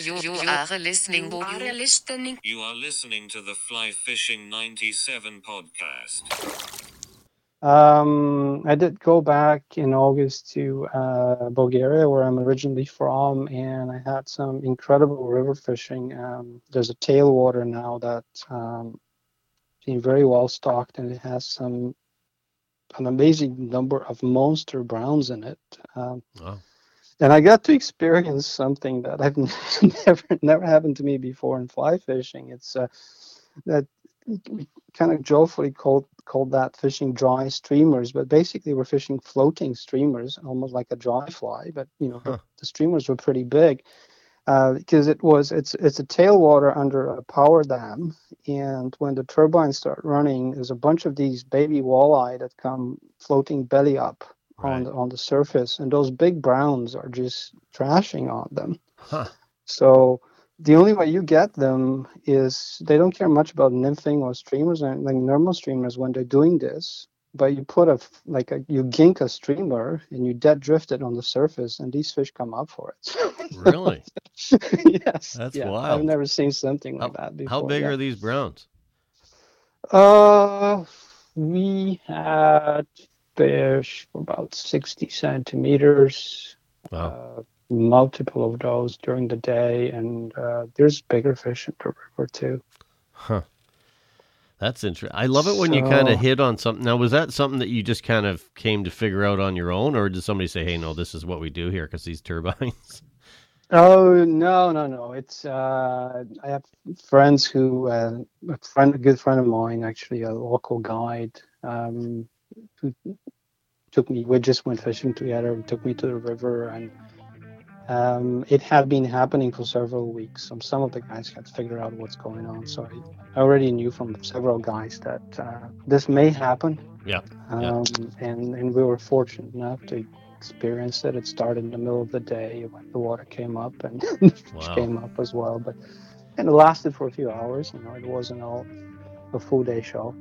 You, you are listening. You are listening. You are listening to the Fly Fishing 97 podcast. Um, I did go back in August to uh, Bulgaria, where I'm originally from, and I had some incredible river fishing. Um, there's a tailwater now that um, been very well stocked, and it has some an amazing number of monster browns in it. Um, Wow. And I got to experience something that I've never never happened to me before in fly fishing. It's uh, that we kind of joyfully called called that fishing dry streamers, but basically we're fishing floating streamers, almost like a dry fly. But you know Huh. the streamers were pretty big because it was it's it's a tailwater under a power dam, and when the turbines start running, there's a bunch of these baby walleye that come floating belly up on the, on the surface, and those big browns are just trashing on them. Huh. So the only way you get them is they don't care much about nymphing or streamers and like normal streamers when they're doing this. But you put a like a you gink a streamer and you dead drift it on the surface, and these fish come up for it. Really? yes. That's yeah, wild. I've never seen something like that before. How big yeah. are these browns? Uh, we had fish about 60 centimeters, Wow. uh, multiple of those during the day, and uh, there's bigger fish in the river too. Huh. That's interesting. I love it when you kind of hit on something. Now, was that something that you just kind of came to figure out on your own, or did somebody say, "Hey, no, this is what we do here"? Because these turbines. Oh no, no, no! It's uh, I have friends who uh, a friend, a good friend of mine, actually a local guide, um, who took me. We just went fishing together. Took me to the river, and um, it had been happening for several weeks. So some of the guys had figured out what's going on. So I already knew from several guys that uh, this may happen. Yeah, Um, yeah. And and we were fortunate enough to experience it. It started in the middle of the day when the water came up and the fish Wow. came up as well. But and it lasted for a few hours. You know, it wasn't all a full day show.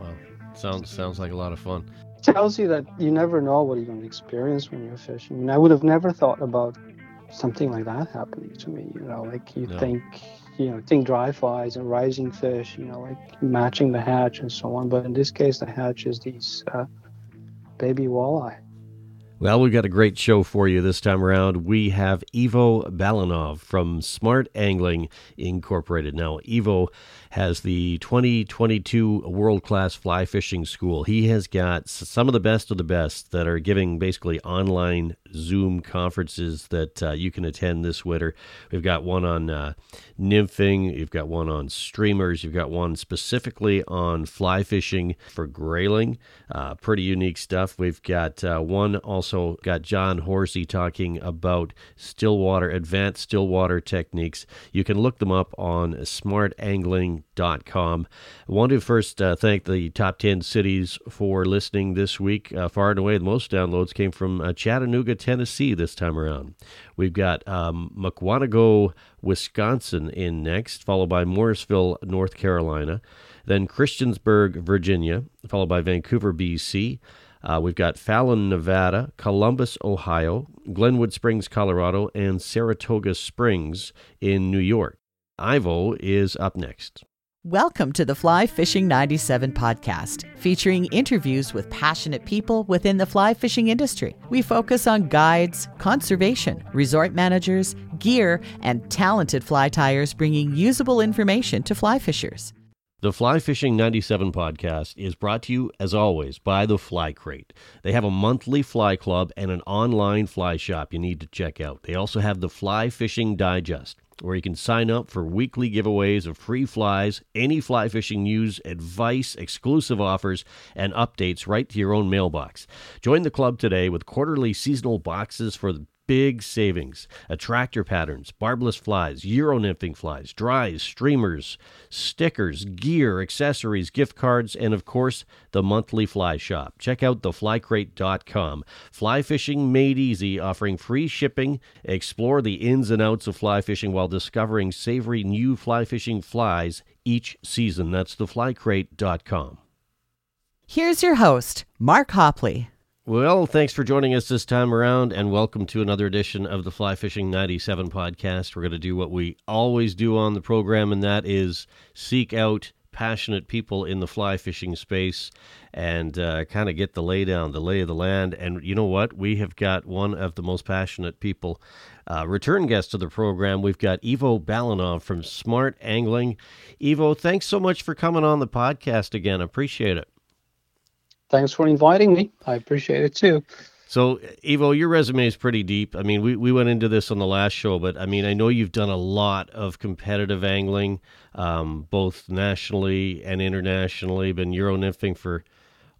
Wow. Sounds sounds like a lot of fun. Tells you that you never know what you're going to experience when you're fishing. I mean, I would have never thought about something like that happening to me. You know, like you No. think, you know, think dry flies and rising fish. You know, like matching the hatch and so on. But in this case, the hatch is these uh, baby walleye. Well, we've got a great show for you this time around. We have Ivo Balanov from Smart Angling Incorporated. Now, Ivo has the 2022 World Class Fly Fishing School. He has got some of the best of the best that are giving basically online Zoom conferences that uh, you can attend this winter. We've got one on uh, nymphing, you've got one on streamers, you've got one specifically on fly fishing for grayling. Uh, pretty unique stuff. We've got uh, one also got John Horsey talking about stillwater, advanced stillwater techniques. You can look them up on smartangling.com. I want to first uh, thank the top 10 cities for listening this week. Uh, far and away, the most downloads came from Chattanooga, Tennessee this time around. We've got um, Mukwonago, Wisconsin in next, followed by Morrisville, North Carolina, then Christiansburg, Virginia, followed by Vancouver, BC. Uh, we've got Fallon, Nevada, Columbus, Ohio, Glenwood Springs, Colorado, and Saratoga Springs in New York. Ivo is up next. Welcome to the Fly Fishing 97 podcast, featuring interviews with passionate people within the fly fishing industry. We focus on guides, conservation, resort managers, gear, and talented fly tyers bringing usable information to fly fishers. The Fly Fishing 97 podcast is brought to you, as always, by the Fly Crate. They have a monthly fly club and an online fly shop you need to check out. They also have the Fly Fishing Digest, where you can sign up for weekly giveaways of free flies, any fly fishing news, advice, exclusive offers, and updates right to your own mailbox. Join the club today with quarterly seasonal boxes for big savings. Attractor patterns, barbless flies, Euro nymphing flies, dries, streamers, stickers, gear, accessories, gift cards, and of course, the monthly fly shop. Check out theflycrate.com. Fly fishing made easy, offering free shipping. Explore the ins and outs of fly fishing while discovering savory new fly fishing flies each season. That's theflycrate.com. Here's your host, Mark Hopley. Well, thanks for joining us this time around, and welcome to another edition of the Fly Fishing 97 podcast. We're going to do what we always do on the program, and that is seek out passionate people in the fly fishing space and uh, kind of get the lay down, the lay of the land. And you know what? We have got one of the most passionate people, uh, return guest to the program. We've got Ivo Balanov from Smart Angling. Ivo, thanks so much for coming on the podcast again. Appreciate it. Thanks for inviting me. I appreciate it too. So, Ivo, your resume is pretty deep. I mean, we, we went into this on the last show, but I mean, I know you've done a lot of competitive angling, um, both nationally and internationally. Been Euro nymphing for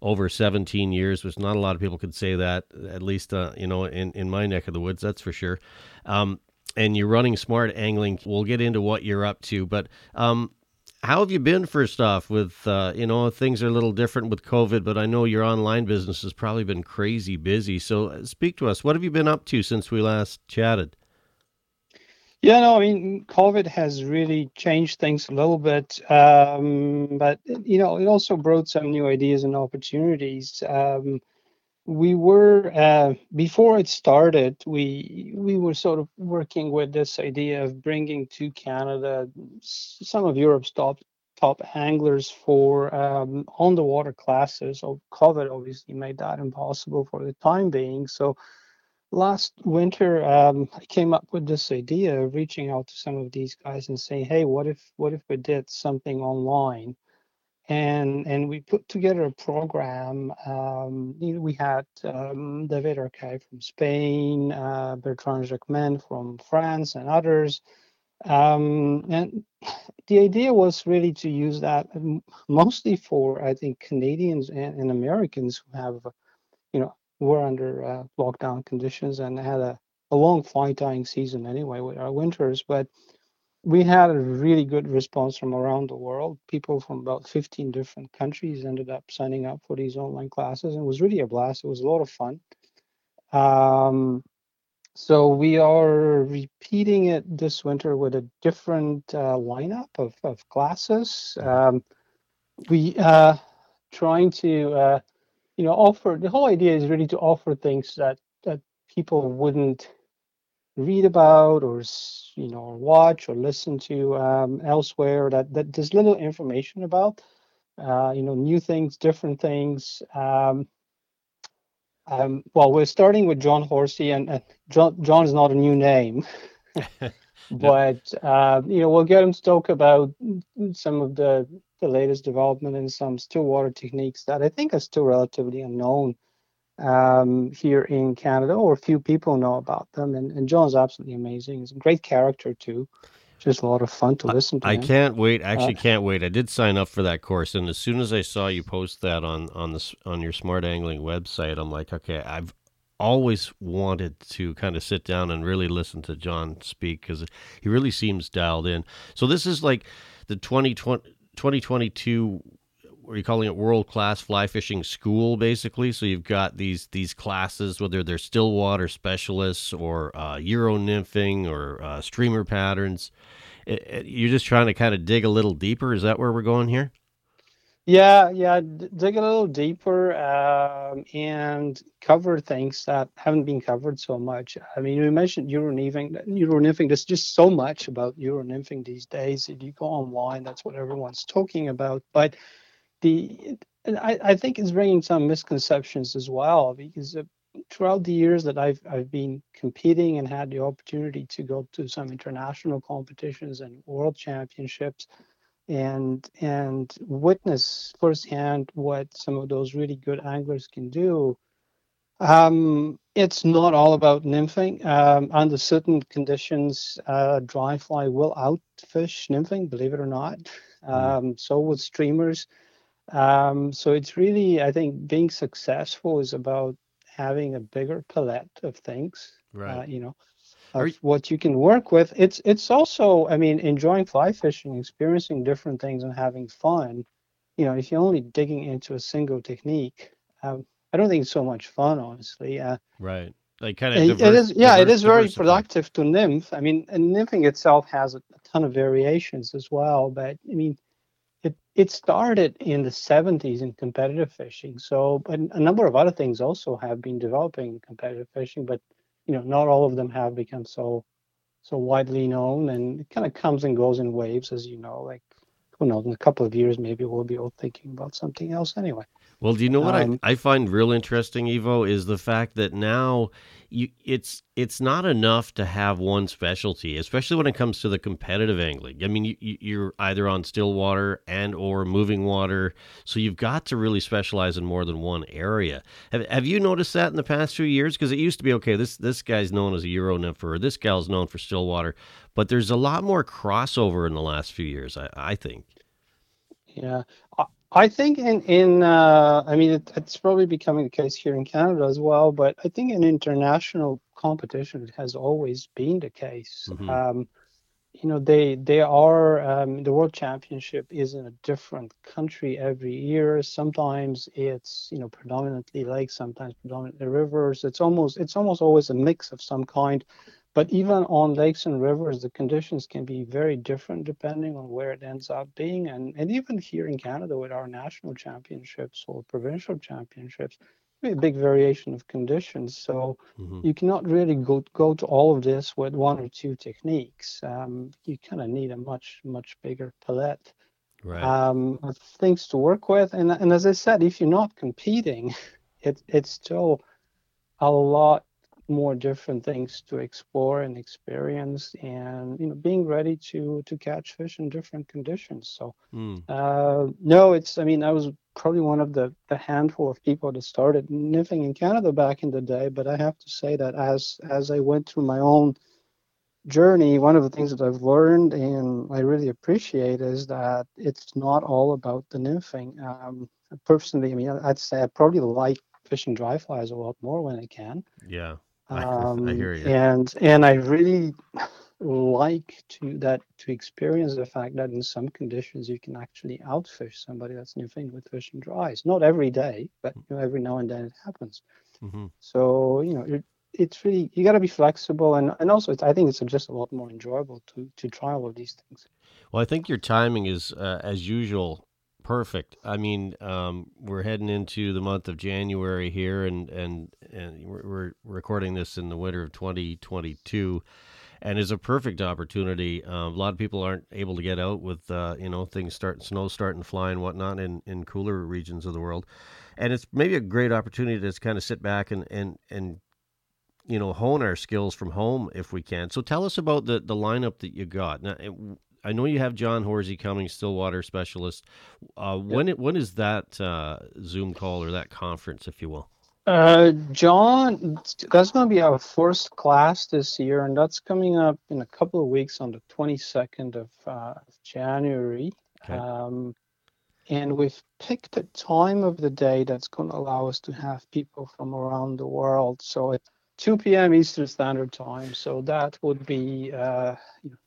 over 17 years, which not a lot of people could say that, at least, uh, you know, in, in my neck of the woods, that's for sure. Um, and you're running smart angling. We'll get into what you're up to, but um, how have you been first off with uh, you know things are a little different with covid but i know your online business has probably been crazy busy. So uh, speak to us. What have you been up to since we last chatted? Yeah no i mean covid has really changed things a little bit um, but you know it also brought some new ideas and opportunities. Um, we were uh, before it started we we were sort of working with this idea of bringing to canada some of europe's top top anglers for um, on the water classes. So covid obviously made that impossible for the time being. So last winter um, i came up with this idea of reaching out to some of these guys and saying hey what if what if we did something online and and we put together a program. Um, we had um, David Arcay from Spain, uh, Bertrand Jacquemin from France, and others. Um, and the idea was really to use that mostly for I think Canadians and, and Americans who have, you know, were under uh, lockdown conditions and had a, a long fly tying season anyway with our winters, but we had a really good response from around the world. People from about 15 different countries ended up signing up for these online classes, and it was really a blast. It was a lot of fun. Um, so we are repeating it this winter with a different uh, lineup of, of classes. Um, we uh, trying to, uh, you know, offer. The whole idea is really to offer things that that people wouldn't read about or you know watch or listen to um, elsewhere that, that there's little information about uh, you know new things different things um, um, well we're starting with john horsey and, and john john is not a new name. But uh, you know we'll get him to talk about some of the the latest development in some still water techniques that i think are still relatively unknown um, here in Canada, or few people know about them. And, and John's absolutely amazing. He's a great character too. Just a lot of fun to listen to. I him. can't wait. I Actually, uh, can't wait. I did sign up for that course, and as soon as I saw you post that on on the on your Smart Angling website, I'm like, okay, I've always wanted to kind of sit down and really listen to John speak because he really seems dialed in. So this is like the 2020, 2022 are you calling it world class fly fishing school basically? So you've got these these classes whether they're still water specialists or uh, euro nymphing or uh, streamer patterns. It, it, you're just trying to kind of dig a little deeper? Is that where we're going here? Yeah yeah d- dig a little deeper um, and cover things that haven't been covered so much. I mean you mentioned euro nymphing euro nymphing there's just so much about euro nymphing these days if you go online that's what everyone's talking about but the I, I think it's bringing some misconceptions as well because uh, throughout the years that I've I've been competing and had the opportunity to go to some international competitions and world championships and and witness firsthand what some of those really good anglers can do. Um, it's not all about nymphing. Um, under certain conditions, uh, dry fly will outfish nymphing, believe it or not. Mm. Um, so with streamers. Um, so it's really, I think, being successful is about having a bigger palette of things. Right. Uh, you know, of you... what you can work with. It's it's also, I mean, enjoying fly fishing, experiencing different things, and having fun. You know, if you're only digging into a single technique, um, I don't think it's so much fun, honestly. Uh, right. Like kind of. Diverse, it is, yeah, diverse, it is very productive to nymph. I mean, and nymphing itself has a, a ton of variations as well, but I mean it it started in the 70s in competitive fishing. So, but a number of other things also have been developing in competitive fishing, but you know, not all of them have become so so widely known, and it kind of comes and goes in waves, as you know. Like, who knows? In a couple of years, maybe we'll be all thinking about something else anyway. Well, do you know what Um, I, I find real interesting, Ivo, is the fact that now you it's it's not enough to have one specialty, especially when it comes to the competitive angling. I mean, you, you're either on still water and or moving water, so you've got to really specialize in more than one area. Have, have you noticed that in the past few years? Because it used to be okay. This this guy's known as a Euro nympher, or this gal's known for still water, but there's a lot more crossover in the last few years. I, I think. Yeah, I, think in in uh, I mean it, it's probably becoming the case here in Canada as well, but I think in international competition it has always been the case. Mhm. Um, you know, they they are um, the World Championship is in a different country every year. Sometimes it's you know predominantly lakes, sometimes predominantly rivers. It's almost it's almost always a mix of some kind. But even on lakes and rivers, the conditions can be very different depending on where it ends up being. And, and even here in Canada with our national championships or provincial championships, a big variation of conditions. So Mhm. you cannot really go, go to all of this with one or two techniques. Um, you kind of need a much, much bigger palette Right. um, of things to work with. And, and as I said, if you're not competing, it, it's still a lot more different things to explore and experience and you know being ready to to catch fish in different conditions so Mm. uh no it's i mean i was probably one of the the handful of people that started nymphing in canada back in the day but i have to say that as as i went through my own journey one of the things that i've learned and i really appreciate is that it's not all about the nymphing um personally i mean i'd say i probably like fishing dry flies a lot more when i can Yeah. I- I um, hear you. And and I really like to that to experience the fact that in some conditions you can actually outfish somebody that's new thing with fishing dries. Not every day, but you know, every now and then it happens. hmm So you know it, it's really you got to be flexible and and also it's, I think it's just a lot more enjoyable to to try all of these things. Well, I think your timing is, uh, as usual, perfect. I mean, um, we're heading into the month of January here, and and and we're, recording this in the winter of 2022, and is a perfect opportunity. Uh, a lot of people aren't able to get out with, uh, you know, things start snow starting to fly and whatnot in in cooler regions of the world, and it's maybe a great opportunity to just kind of sit back and and and you know hone our skills from home if we can. So tell us about the the lineup that you got. Now, I know you have John Horsey coming, Stillwater specialist. Uh, when it, when is that uh, Zoom call or that conference, if you will? Uh, John, that's going to be our first class this year, and that's coming up in a couple of weeks on the 22nd of uh, January. Okay. Um, and we've picked a time of the day that's going to allow us to have people from around the world. So at 2 p.m. Eastern Standard Time. So that would be uh,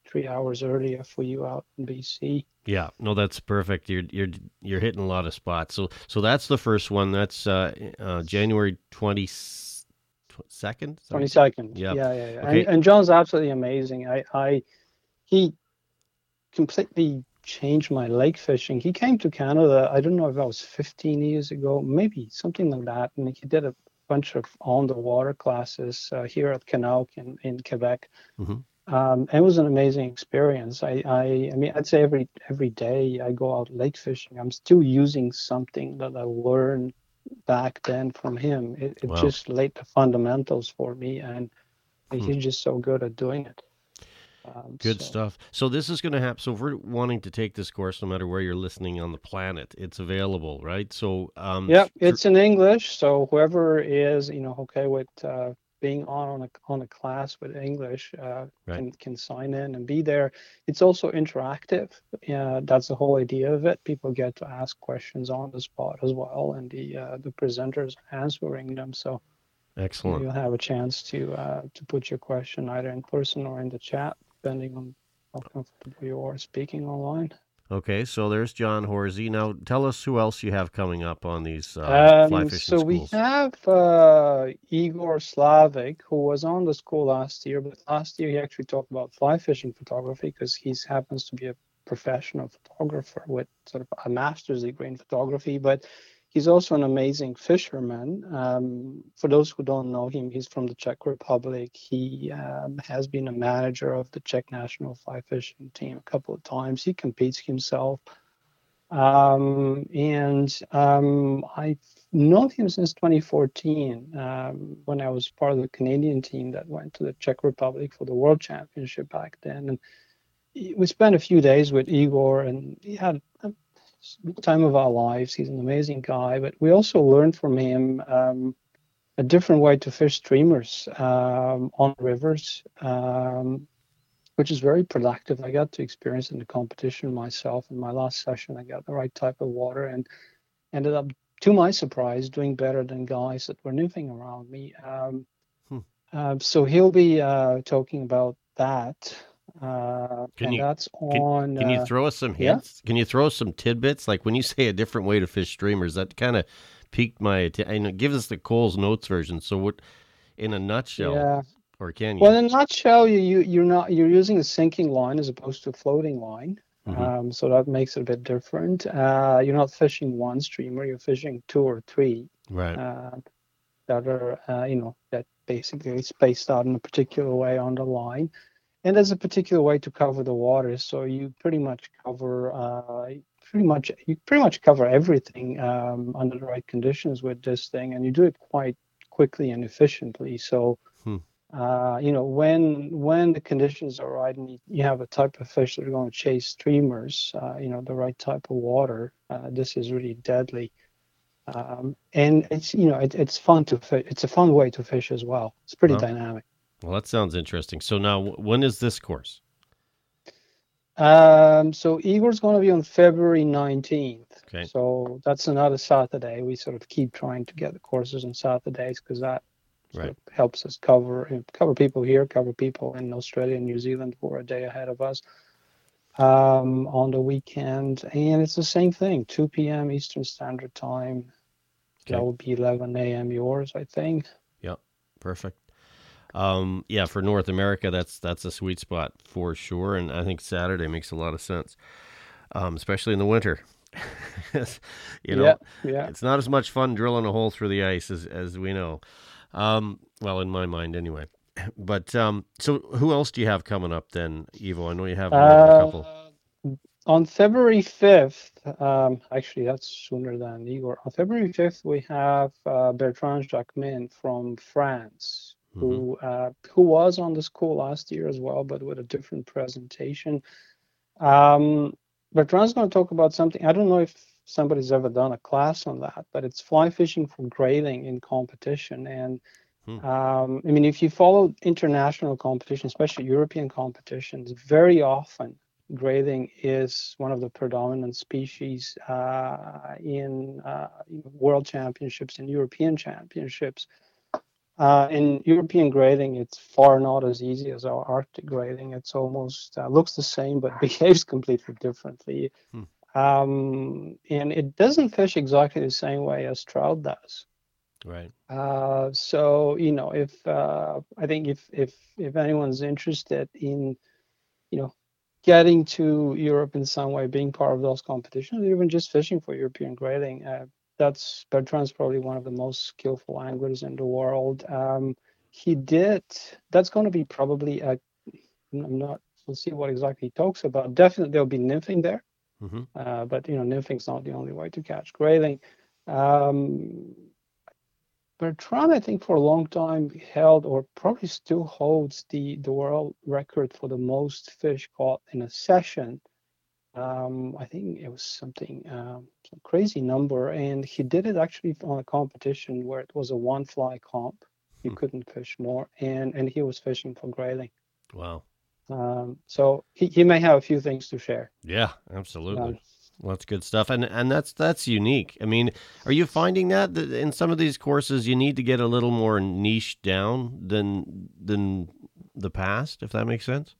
three hours earlier for you out in BC. Yeah, no, that's perfect. You're you're you're hitting a lot of spots. So so that's the first one. That's uh, uh, January twenty second. 22nd. Yep. Yeah, yeah, yeah. Okay. And, and John's absolutely amazing. I, I, he completely changed my lake fishing. He came to Canada, I don't know if that was 15 years ago, maybe something like that. And he did a bunch of on the water classes uh, here at Kenauk in, in Quebec. Mhm. Um, it was an amazing experience. I, I, I mean, I'd say every every day I go out lake fishing, I'm still using something that I learned back then from him. It, it Wow. just laid the fundamentals for me, and Hmm. he's just so good at doing it. Um, Good so- stuff. So this is going to happen. So if we're wanting to take this course, no matter where you're listening on the planet, it's available, right? So um, Yeah, it's in English, so whoever is you know okay with uh, being on on a on a class with English uh, Right. can can sign in and be there. It's also interactive. Yeah, that's the whole idea of it. People get to ask questions on the spot as well, and the uh, the presenters answering them. So excellent. you'll have a chance to uh, to put your question either in person or in the chat, depending on how comfortable you are speaking online. Okay, so there's John Horsey. Now tell us who else you have coming up on these uh, fly Um, fishing so we have uh, Igor Slavik, who was on the school last year, but last year he actually talked about fly fishing photography because he happens to be a professional photographer with sort of a master's degree in photography, but he's also an amazing fisherman. Um, for those who don't know him, he's from the Czech Republic. He um, has been a manager of the Czech national fly fishing team a couple of times. He competes himself. Um, and um, I've known him since 2014 um, when I was part of the Canadian team that went to the Czech Republic for the World Championship back then. And we spent a few days with Igor, and he had a time of our lives. He's an amazing guy, but we also learned from him um, a different way to fish streamers um, on rivers. Um, which is very productive. I got to experience in the competition myself. In my last session, I got the right type of water and ended up, to my surprise, doing better than guys that were nymphing around me. Um, hmm. uh, so he'll be uh, talking about that. Uh, can you, that's on. Can, can you uh, throw us some hints? Yeah? Can you throw us some tidbits? Like when you say a different way to fish streamers, that kind of piqued my attention. Give us the Cole's Notes version. So what, in a nutshell, yeah or can you? Well, in a nutshell, you, you you're not you're using a sinking line as opposed to a floating line. Mm-hmm. Um, so that makes it a bit different. Uh, you're not fishing one streamer; you're fishing two or three. Right. Uh, that are uh, you know that basically spaced out in a particular way on the line, and there's a particular way to cover the water. So you pretty much cover uh, pretty much you pretty much cover everything um, under the right conditions with this thing, and you do it quite quickly and efficiently. So. Hmm uh, you know, when when the conditions are right and you, have a type of fish that are going to chase streamers, uh, you know, the right type of water, uh, this is really deadly. Um, and it's you know it, it's fun to fish. It's a fun way to fish as well. It's pretty dynamic. Well, that sounds interesting. So now, when is this course? Um, so Igor's going to be on February 19th. Okay. So that's another Saturday. We sort of keep trying to get the courses on Saturdays because that right. helps us cover cover people here, cover people in Australia and New Zealand who are a day ahead of us um, on the weekend. And it's the same thing, 2 p.m. Eastern Standard Time. Okay. That will be 11 a.m. yours, I think. Yeah, perfect. Um, yeah, for North America, that's that's a sweet spot for sure, and I think Saturday makes a lot of sense, um, especially in the winter. you know, yeah, yeah. it's not as much fun drilling a hole through the ice as as we know. Um, well, in my mind, anyway. But um, so, who else do you have coming up then, Ivo? I know you have uh, a couple. On February 5th, um, actually, that's sooner than Igor. On February 5th, we have uh, Bertrand Jacquemin from France, mm-hmm. who uh, who was on the school last year as well, but with a different presentation. Um, Bertrand's going to talk about something. I don't know if somebody's ever done a class on that, but it's fly fishing for grayling in competition. And hmm. um, I mean, if you follow international competition, especially European competitions, very often grayling is one of the predominant species uh, in uh, world championships and European championships. Uh, in European grayling, it's far not as easy as our Arctic grayling. It's almost uh, looks the same but behaves completely differently. Hmm. Um, and it doesn't fish exactly the same way as trout does. Right. Uh, so you know, if uh, I think if if if anyone's interested in, you know, getting to Europe in some way, being part of those competitions, even just fishing for European grayling, uh, that's Bertrand's probably one of the most skillful anglers in the world. Um, he did. That's going to be probably a. I'm not. We'll see what exactly he talks about. Definitely, there'll be nymphing there. Mm-hmm. Uh, but you know, nymphing's not the only way to catch grayling. Um, Bertrand, I think, for a long time held, or probably still holds, the the world record for the most fish caught in a session. Um, I think it was something um, some crazy number, and he did it actually on a competition where it was a one fly comp. You hmm. couldn't fish more, and and he was fishing for grayling. Wow. Um, so he, he may have a few things to share. Yeah, absolutely. Um, well, that's good stuff, and and that's that's unique. I mean, are you finding that, that in some of these courses you need to get a little more niche down than than the past, if that makes sense?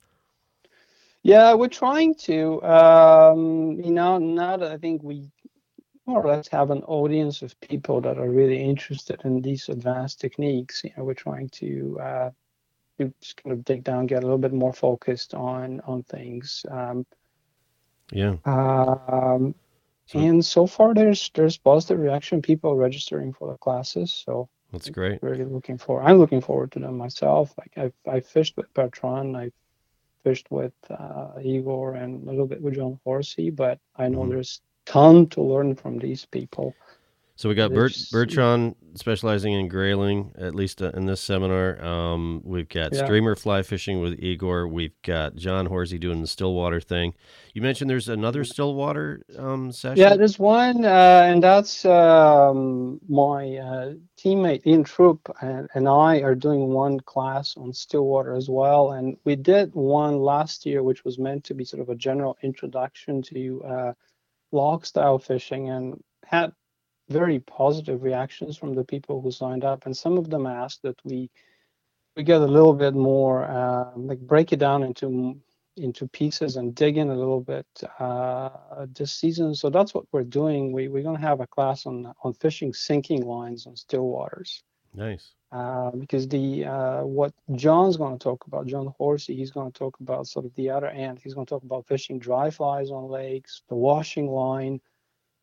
Yeah, we're trying to. Um, you know, now that I think we more or less have an audience of people that are really interested in these advanced techniques, you know, we're trying to uh, to just kind of dig down, get a little bit more focused on on things. Um, Yeah. Um, So- and so far, there's there's positive reaction. People registering for the classes, so That's great. really looking for. I'm looking forward to them myself. Like I've I fished with Bertrand, I fished with uh, Igor, and a little bit with John Horsey, but I know Mhm. there's ton to learn from these people. So we got Bert, Bertrand specializing in grayling, at least uh, in this seminar. Um, we've got Yeah. streamer fly fishing with Igor. We've got John Horsey doing the Stillwater thing. You mentioned there's another Stillwater um, session. Yeah, there's one, uh, and that's um, my uh, teammate Ian Troop and, and I are doing one class on Stillwater as well. And we did one last year, which was meant to be sort of a general introduction to uh, loch style fishing, and had very positive reactions from the people who signed up. And some of them asked that we we get a little bit more, uh, like break it down into into pieces and dig in a little bit uh, this season. So that's what we're doing. We, we're going to have a class on on fishing sinking lines on still waters. nice. Uh, because the uh, what John's going to talk about, John Horsey, he's going to talk about sort of the other end. He's going to talk about fishing dry flies on lakes, the washing line,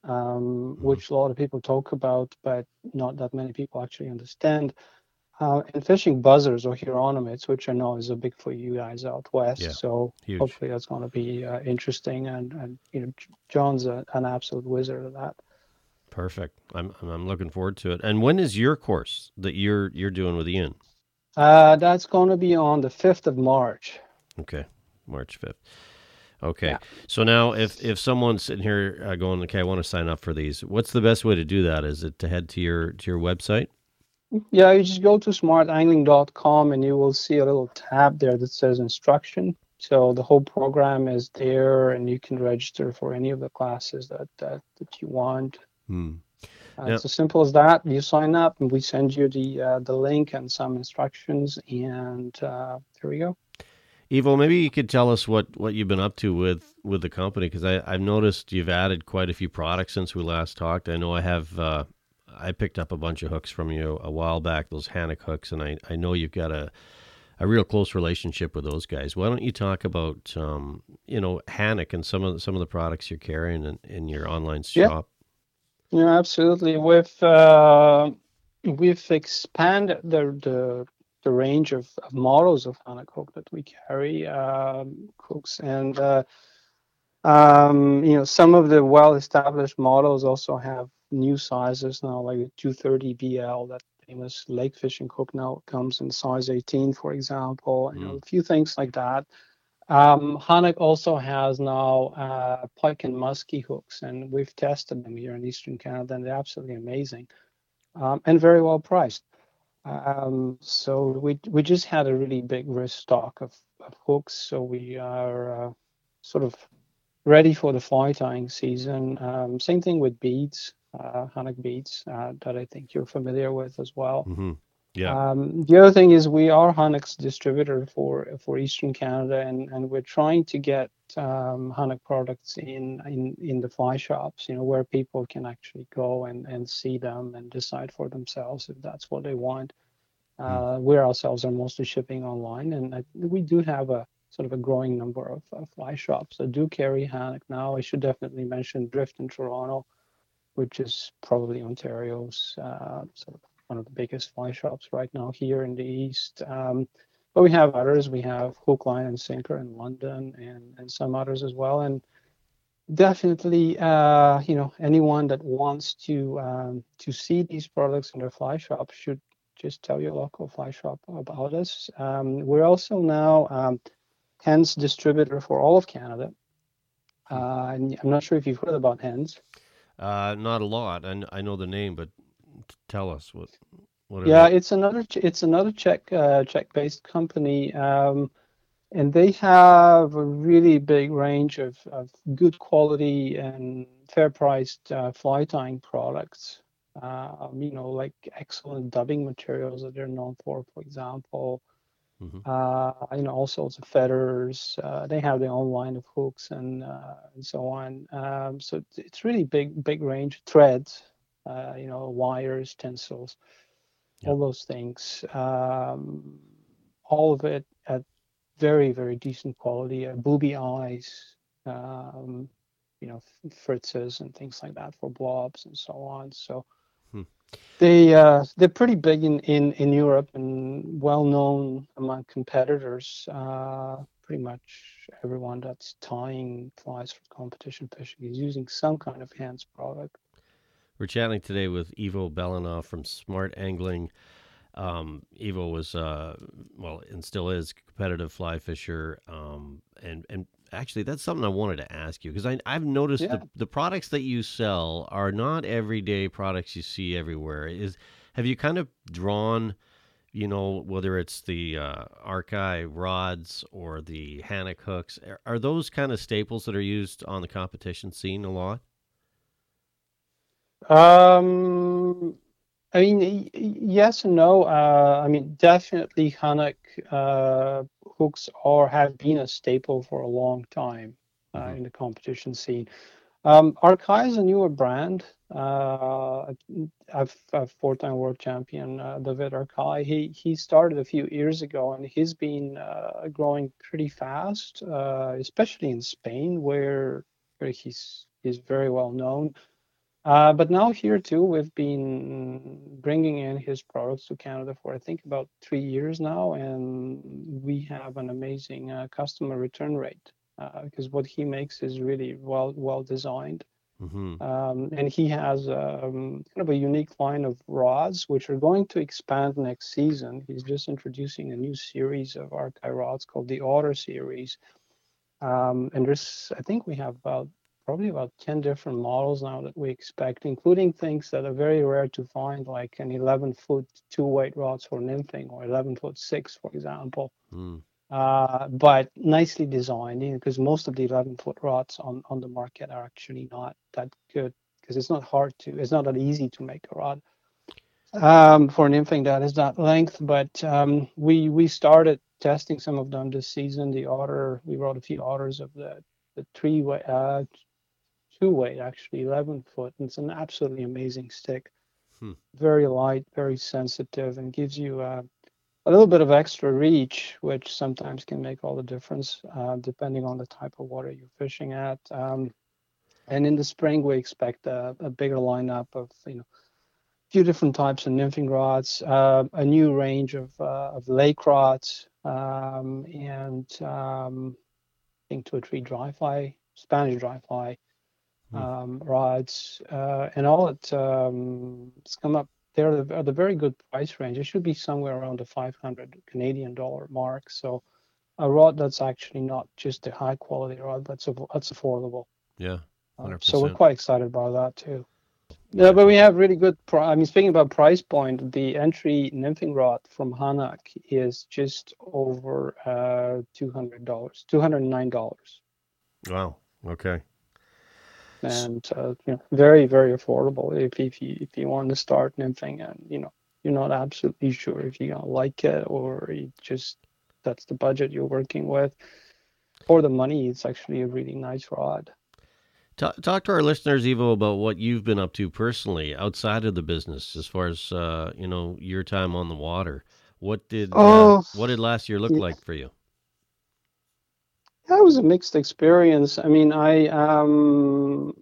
um, which a lot of people talk about, but not that many people actually understand. Uh, and fishing buzzers or chironomids, which I know is a big for you guys out west. Yeah, so Huge. hopefully that's going to be uh, interesting. And, and you know, John's a, an absolute wizard at that. Perfect. I'm I'm looking forward to it. And when is your course that you're you're doing with Ian? Uh, that's going to be on the 5th of March. Okay, March fifth. Okay, Yeah. so now if if someone's sitting here uh, going, okay, I want to sign up for these. What's the best way to do that? Is it to head to your to your website? Yeah, you just go to smartangling.com and you will see a little tab there that says instruction. So the whole program is there, and you can register for any of the classes that that, that you want. Hmm. Uh, Yeah. It's as simple as that. You sign up, and we send you the uh, the link and some instructions, and uh, there we go. Ivo, maybe you could tell us what, what you've been up to with, with the company because I've noticed you've added quite a few products since we last talked. I know I have uh, I picked up a bunch of hooks from you a while back, those Hanak hooks, and I, I know you've got a a real close relationship with those guys. Why don't you talk about um, you know Hanak and some of the, some of the products you're carrying in, in your online Yeah. shop? Yeah, absolutely. We've uh, we've expanded the the the range of, of models of Hanak hooks that we carry, um, cooks, and uh, um, you know some of the well-established models also have new sizes now, like the 230 BL, that famous lake fishing hook now comes in size 18, for example. You know, a few things like that. Um, Hanak also has now uh, pike and musky hooks, and we've tested them here in Eastern Canada, and they're absolutely amazing um, and very well priced. Um, so we we just had a really big restock of, of hooks, so we are uh, sort of ready for the fly tying season. Um, same thing with beads, uh, Hanak beads uh, that I think you're familiar with as well. hmm Yeah. Um, the other thing is we are Hanak's distributor for for Eastern Canada, and, and we're trying to get um, products in, in in the fly shops, you know, where people can actually go and, and see them and decide for themselves if that's what they want. Uh, we ourselves are mostly shipping online, and I, we do have a sort of a growing number of, of fly shops that do carry Hanak now. I should definitely mention Drift in Toronto, which is probably Ontario's uh, sort of one of the biggest fly shops right now here in the east. Um, but we have others. We have Hook, Line, and Sinker in London, and and some others as well. And definitely, uh, you know, anyone that wants to um, to see these products in their fly shop should just tell your local fly shop about us. Um, we're also now um, Hends distributor for all of Canada. Uh, and I'm not sure if you've heard about Hends. Uh, not a lot. I, I know the name, but tell us what. What Yeah, it's another it's another Czech uh, Czech-based company, um, and they have a really big range of, of good quality and fair-priced uh, fly tying products. Um, you know, like excellent dubbing materials that they're known for, for example. Mhm. Uh, you know, all sorts of feathers. Uh, they have their own line of hooks and uh, and so on. Um, so it's- it's really big, big range. Threads, uh, you know, wires, tinsels all those things. Um, all of it at very, very decent quality. Uh, booby eyes, um, you know fritzes and things like that for blobs and so on. So Hmm. they uh, they're pretty big in, in, in Europe and well known among competitors. Uh, pretty much everyone that's tying flies for competition fishing is using some kind of Hends product. We're chatting today with Ivo Balanov from Smart Angling. Um, Ivo was, uh, well, and still is competitive fly fisher. Um, and, and actually, that's something I wanted to ask you because I've noticed Yeah. the, the products that you sell are not everyday products you see everywhere. Is Have you kind of drawn, you know, whether it's the uh, Arcay rods or the Hanak hooks, are, are those kind of staples that are used on the competition scene a lot? Um, I mean, yes and no. Uh, I mean, definitely Hanak uh, hooks are have been a staple for a long time uh, Mhm. in the competition scene. Um, is a newer brand. Uh, I've, I've four-time world champion uh, David Arcay. He he started a few years ago, and he's been uh, growing pretty fast, uh, especially in Spain, where where he's he's very well known. Uh, but now here too, we've been bringing in his products to Canada for I think about three years now, and we have an amazing uh, customer return rate uh, because what he makes is really well well designed, Mm-hmm. um, and he has um, kind of a unique line of rods which are going to expand next season. He's just introducing a new series of Arcay rods called the Otter series, um, and there's I think we have about probably about 10 different models now that we expect, including things that are very rare to find, like an 11 foot two weight rods for nymphing or 11 foot six, for example. Mm. Uh, but nicely designed because most of the 11 foot rods on, on the market are actually not that good because it's not hard to, it's not that easy to make a rod um, for nymphing that is that length. But um, we we started testing some of them this season. The otter, we wrote a few otters of the the three way, uh, two weight actually, 11 foot. And it's an absolutely amazing stick. Hmm. Very light, very sensitive, and gives you uh, a little bit of extra reach, which sometimes can make all the difference uh, depending on the type of water you're fishing at. Um, and in the spring, we expect a, a bigger lineup of you know a few different types of nymphing rods, uh, a new range of uh, of lake rods, um, and um, I think two or three dry fly, Spanish dry fly. Um, rods, uh, and all it um, it's come up. They're the, at a very good price range. It should be somewhere around the 500 Canadian dollar mark. So a rod that's actually not just a high quality rod, but it's, that's affordable. Yeah. Uh, so we're quite excited about that too. Yeah, but we have really good. Pri- I mean, speaking about price point, the entry nymphing rod from Hanak is just over uh, two hundred dollars, two hundred nine dollars, Wow. Okay. And uh, you know, very very affordable if if you if you want to start nymphing and you know you're not absolutely sure if you're gonna like it or you just that's the budget you're working with. For the money, it's actually a really nice rod. Talk, talk to our listeners, Ivo, about what you've been up to personally outside of the business, as far as uh, you know your time on the water. What did uh, Oh, what did last year look yeah. like for you? It was a mixed experience. I mean, I um,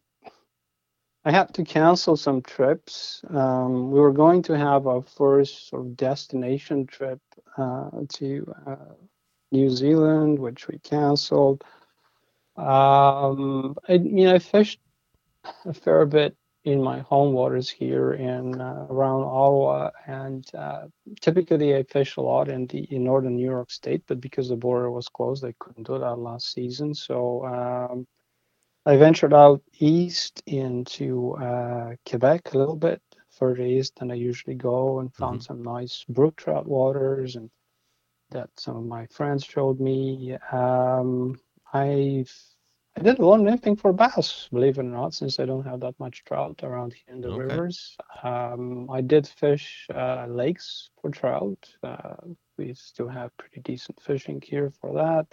I had to cancel some trips. Um, we were going to have our first sort of destination trip uh, to uh, New Zealand, which we canceled. Um, I mean, I fished a fair bit in my home waters here in uh, around Ottawa, and uh, typically I fish a lot in the in northern New York State, but because the border was closed, I couldn't do that last season. So um, I ventured out east into uh, Quebec a little bit further east than I usually go, and found some nice brook trout waters, and that some of my friends showed me. Um, I I did a lot of nymphing for bass, believe it or not, since I don't have that much trout around here in the Okay. rivers. Um, I did fish uh, lakes for trout. Uh, we still have pretty decent fishing here for that.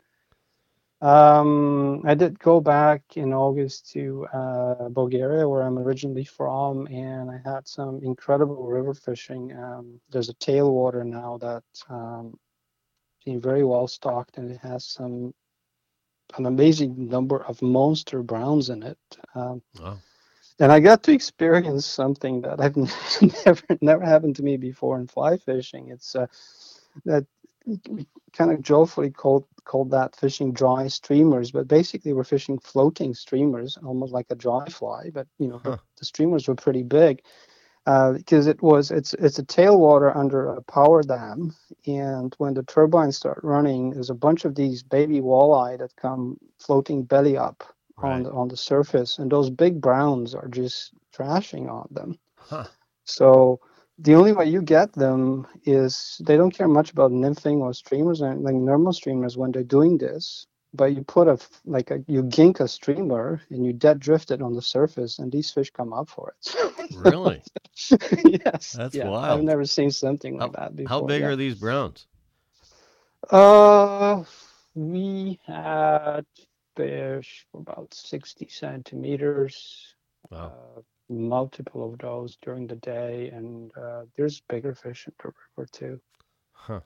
Um, I did go back in August to uh, Bulgaria, where I'm originally from, and I had some incredible river fishing. Um, there's a tailwater now that um, been very well stocked, and it has some an amazing number of monster browns in it. Um, Wow. and I got to experience something that I've never never happened to me before in fly fishing. It's uh, that we kind of joyfully called called that fishing dry streamers, but basically we're fishing floating streamers, almost like a dry fly. But you know Huh. the, the streamers were pretty big uh, because it was it's it's a tailwater under a power dam, and when the turbines start running, there's a bunch of these baby walleye that come floating belly up on the, on the surface, and those big browns are just trashing on them. Huh. So the only way you get them is they don't care much about nymphing or streamers and like normal streamers when they're doing this. But you put a like a you gink a streamer and you dead drift it on the surface, and these fish come up for it. Really? yes, That's yeah, wild. I've never seen something like that before. How big yeah. are these browns? Uh, we had fish about 60 centimeters, Wow. uh, multiple of those during the day, and uh, there's bigger fish in the river too. Huh.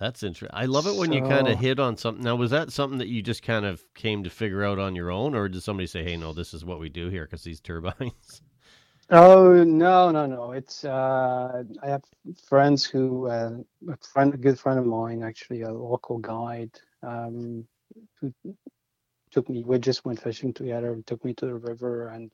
That's interesting. I love it when you kind of hit on something. Now, was that something that you just kind of came to figure out on your own, or did somebody say, "Hey, no, this is what we do here"? Because these turbines. Oh no, no, no! It's uh, I have friends who uh, a friend, a good friend of mine, actually a local guide, um, who took me. We just went fishing together. Took me to the river, and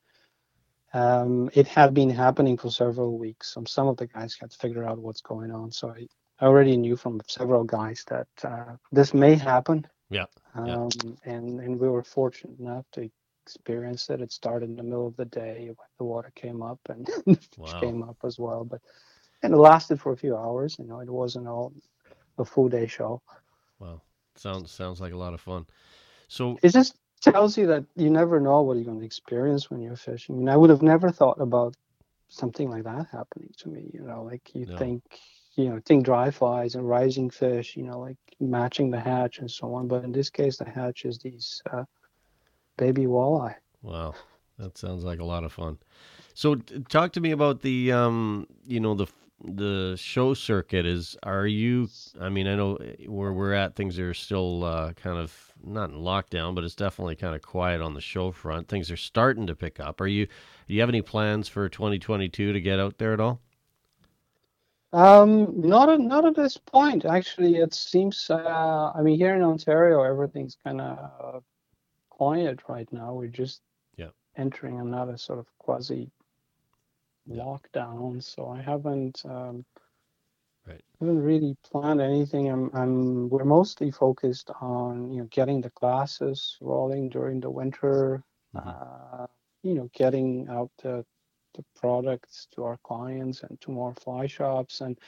um, it had been happening for several weeks. So some of the guys had figured out what's going on. So I, I already knew from several guys that uh, this may happen. Yeah, yeah. Um, and and we were fortunate enough to experience it. It started in the middle of the day when the water came up and Wow. came up as well. But and it lasted for a few hours. You know, it wasn't all a full day show. Wow. Sounds sounds like a lot of fun. So It just tells you that you never know what you're going to experience when you're fishing. I mean, I would have never thought about something like that happening to me. You know, like you No. think, you know, think dry flies and rising fish. You know, like matching the hatch and so on. But in this case, the hatch is these uh, baby walleye. Wow, that sounds like a lot of fun. So, t- talk to me about the, um, you know, the the show circuit. Is are you? I mean, I know eh, where we're at, things are still uh, kind of not in lockdown, but it's definitely kind of quiet on the show front. Things are starting to pick up. Are you? Do you have any plans for 2022 to get out there at all? Um, not at, not at this point. Actually, it seems. Uh, I mean, here in Ontario, everything's kind of quiet right now. We're just Yeah. entering another sort of quasi Yeah. lockdown. So I haven't um, Right. haven't really planned anything. I'm, I'm we're mostly focused on you know getting the classes rolling during the winter. Mhm. Uh, you know, getting out the the products to our clients and to more fly shops. And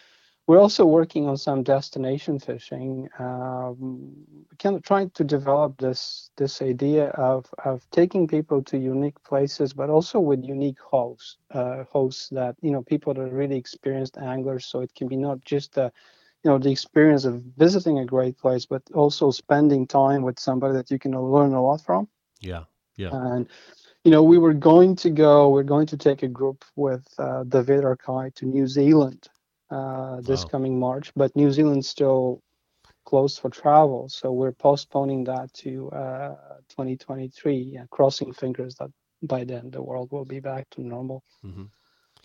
we're also working on some destination fishing, um, kind of trying to develop this this idea of of taking people to unique places, but also with unique hosts, uh, hosts that you know people that are really experienced anglers. So it can be not just the you know the experience of visiting a great place, but also spending time with somebody that you can learn a lot from. Yeah, yeah. And you know, we were going to go. We're going to take a group with uh, David Arcay to New Zealand uh, this Wow. coming March, but New Zealand's still closed for travel, so we're postponing that to uh, 2023. Yeah, crossing fingers that by then the world will be back to normal hmm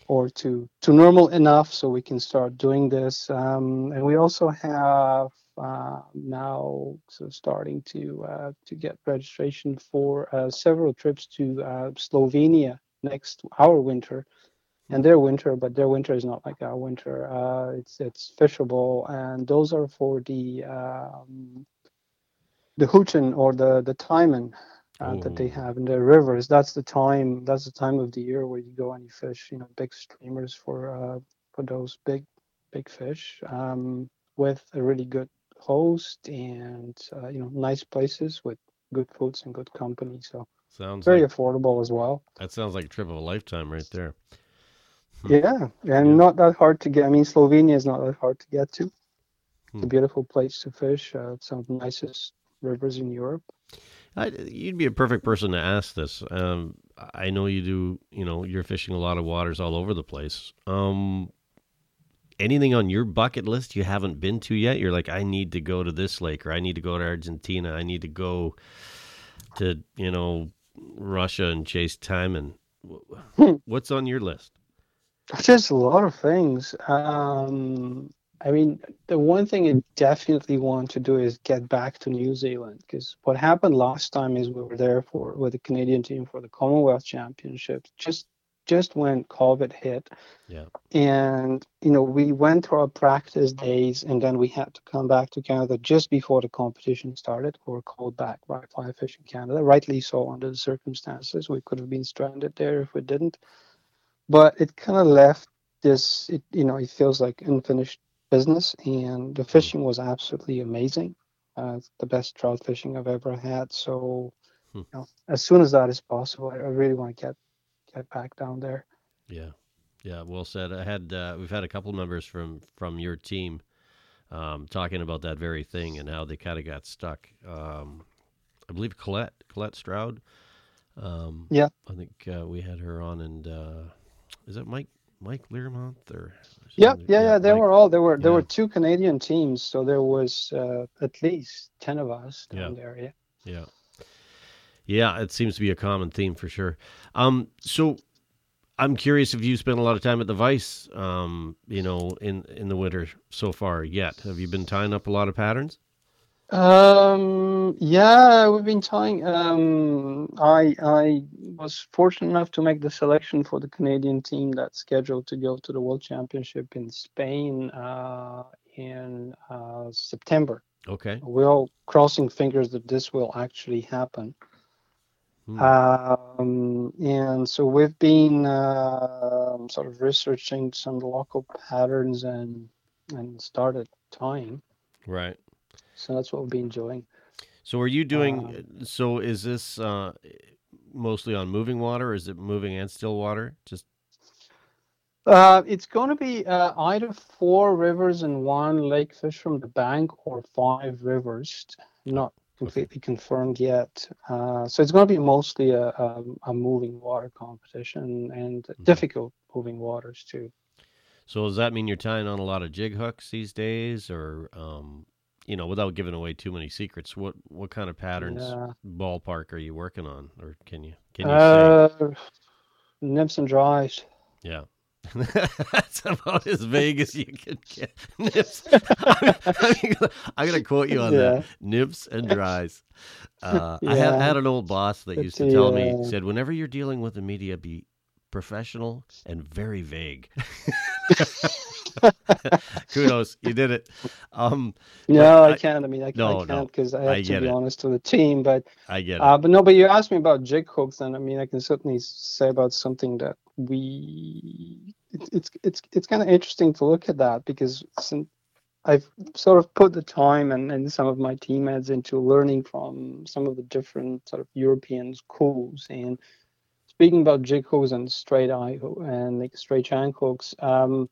or to to normal enough so we can start doing this. Um, and we also have uh, now so starting to uh, to get registration for uh, several trips to uh, Slovenia next our winter. And their winter, but their winter is not like our winter. Uh, it's it's fishable, and those are for the um, the huchen or the the taimen uh, that they have in their rivers. That's the time. That's the time of the year where you go and you fish. You know, big streamers for uh, for those big big fish um, with a really good host and uh, you know nice places with good foods and good company. So Sounds very like affordable as well. that sounds like a trip of a lifetime right there. Hmm. Yeah, and Yeah. not that hard to get. I mean, Slovenia is not that hard to get to. It's a Hmm. beautiful place to fish. Uh, some of the nicest rivers in Europe. I, you'd be a perfect person to ask this. Um, I know you do. You know, you're fishing a lot of waters all over the place. Um, anything on your bucket list you haven't been to yet? You're like, I need to go to this lake, or I need to go to Argentina. I need to go to you know Russia and chase taimen. And What's on your list? There's a lot of things. Um, I mean, the one thing I definitely want to do is get back to New Zealand because what happened last time is we were there for with the Canadian team for the Commonwealth Championships. Just just when COVID hit, Yeah. and you know we went through our practice days, and then we had to come back to Canada just before the competition started. We were called back by Fly Fishing Canada, rightly so under the circumstances. We could have been stranded there if we didn't, but it kind of left this. It, you know, it feels like unfinished business, and the fishing was absolutely amazing. Uh, the best trout fishing I've ever had. So, Hmm. you know, as soon as that is possible, I, I really want to get get back down there. Yeah, yeah. Well said. I had uh, we've had a couple members from from your team um, talking about that very thing and how they kind of got stuck. Um, I believe Colette Colette Stroud. Um, Yeah. I think uh, we had her on, and uh, is that Mike Mike Learmont or? Yeah, something? yeah, yeah. They Mike- were all there were there yeah. were two Canadian teams, so there was uh, at least ten of us down Yeah. there. Yeah. Yeah. Yeah, it seems to be a common theme for sure. Um, so I'm curious if you spent a lot of time at the Vice, um, you know, in in the winter so far yet. Have you been tying up a lot of patterns? Um, yeah, we've been tying. Um, I I was fortunate enough to make the selection for the Canadian team that's scheduled to go to the World Championship in Spain uh, in uh, September. Okay. We're all crossing fingers that this will actually happen. Hmm. Um, and so we've been uh, sort of researching some local patterns and and started tying. Right. So that's what we've been doing. So are you doing so is this uh mostly on moving water or is it moving and still water? Just Uh, it's going to be uh, either four rivers and one lake fish from the bank or five rivers. Not completely confirmed yet. Uh, so it's going to be mostly a, a, a moving water competition and difficult moving waters too. so does that mean you're tying on a lot of jig hooks these days or um you know, without giving away too many secrets, what what kind of patterns Yeah. ballpark are you working on or can you can you say? Uh, nibs and dries. Yeah. That's about as vague as you can get. Nips. I'm, gonna, I'm gonna quote you on Yeah. that. Nips and dries. Uh, I, had, I Yeah. had an old boss that used to tell me, said, whenever you're dealing with the media, be professional and very vague. Kudos, you did it. Um, No, I- I, can't. I mean, I, No, I can't because I have I to be it. honest to the team. But I get it. Uh, but no, but you asked me about jig hooks, and I mean, I can certainly say about something that we. It's it's it's, it's kind of interesting to look at that because since I've sort of put the time and, and some of my teammates into learning from some of the different sort of European schools. And speaking about jig hooks and straight eye and like straight shank hooks, um,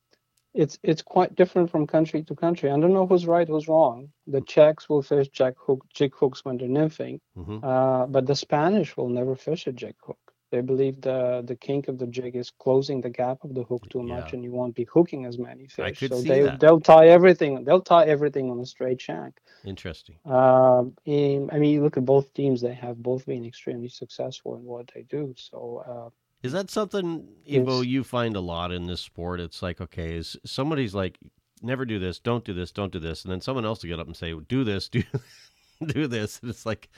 it's it's quite different from country to country. I don't know who's right, who's wrong. The Czechs will fish jig hook jig hooks when they're nymphing. hmm Uh, but the Spanish will never fish a jig hook. They believe the the kink of the jig is closing the gap of the hook too much, Yeah. and you won't be hooking as many fish. could so see they that. they'll tie everything. They'll tie everything on a straight shank. Interesting. Um, and, I mean, you look at both teams; they have both been extremely successful in what they do. So uh, Is that something, Ivo, you find a lot in this sport? It's like, okay, is somebody's like, never do this, don't do this, don't do this, and then someone else will get up and say, do this, do do this, and it's like,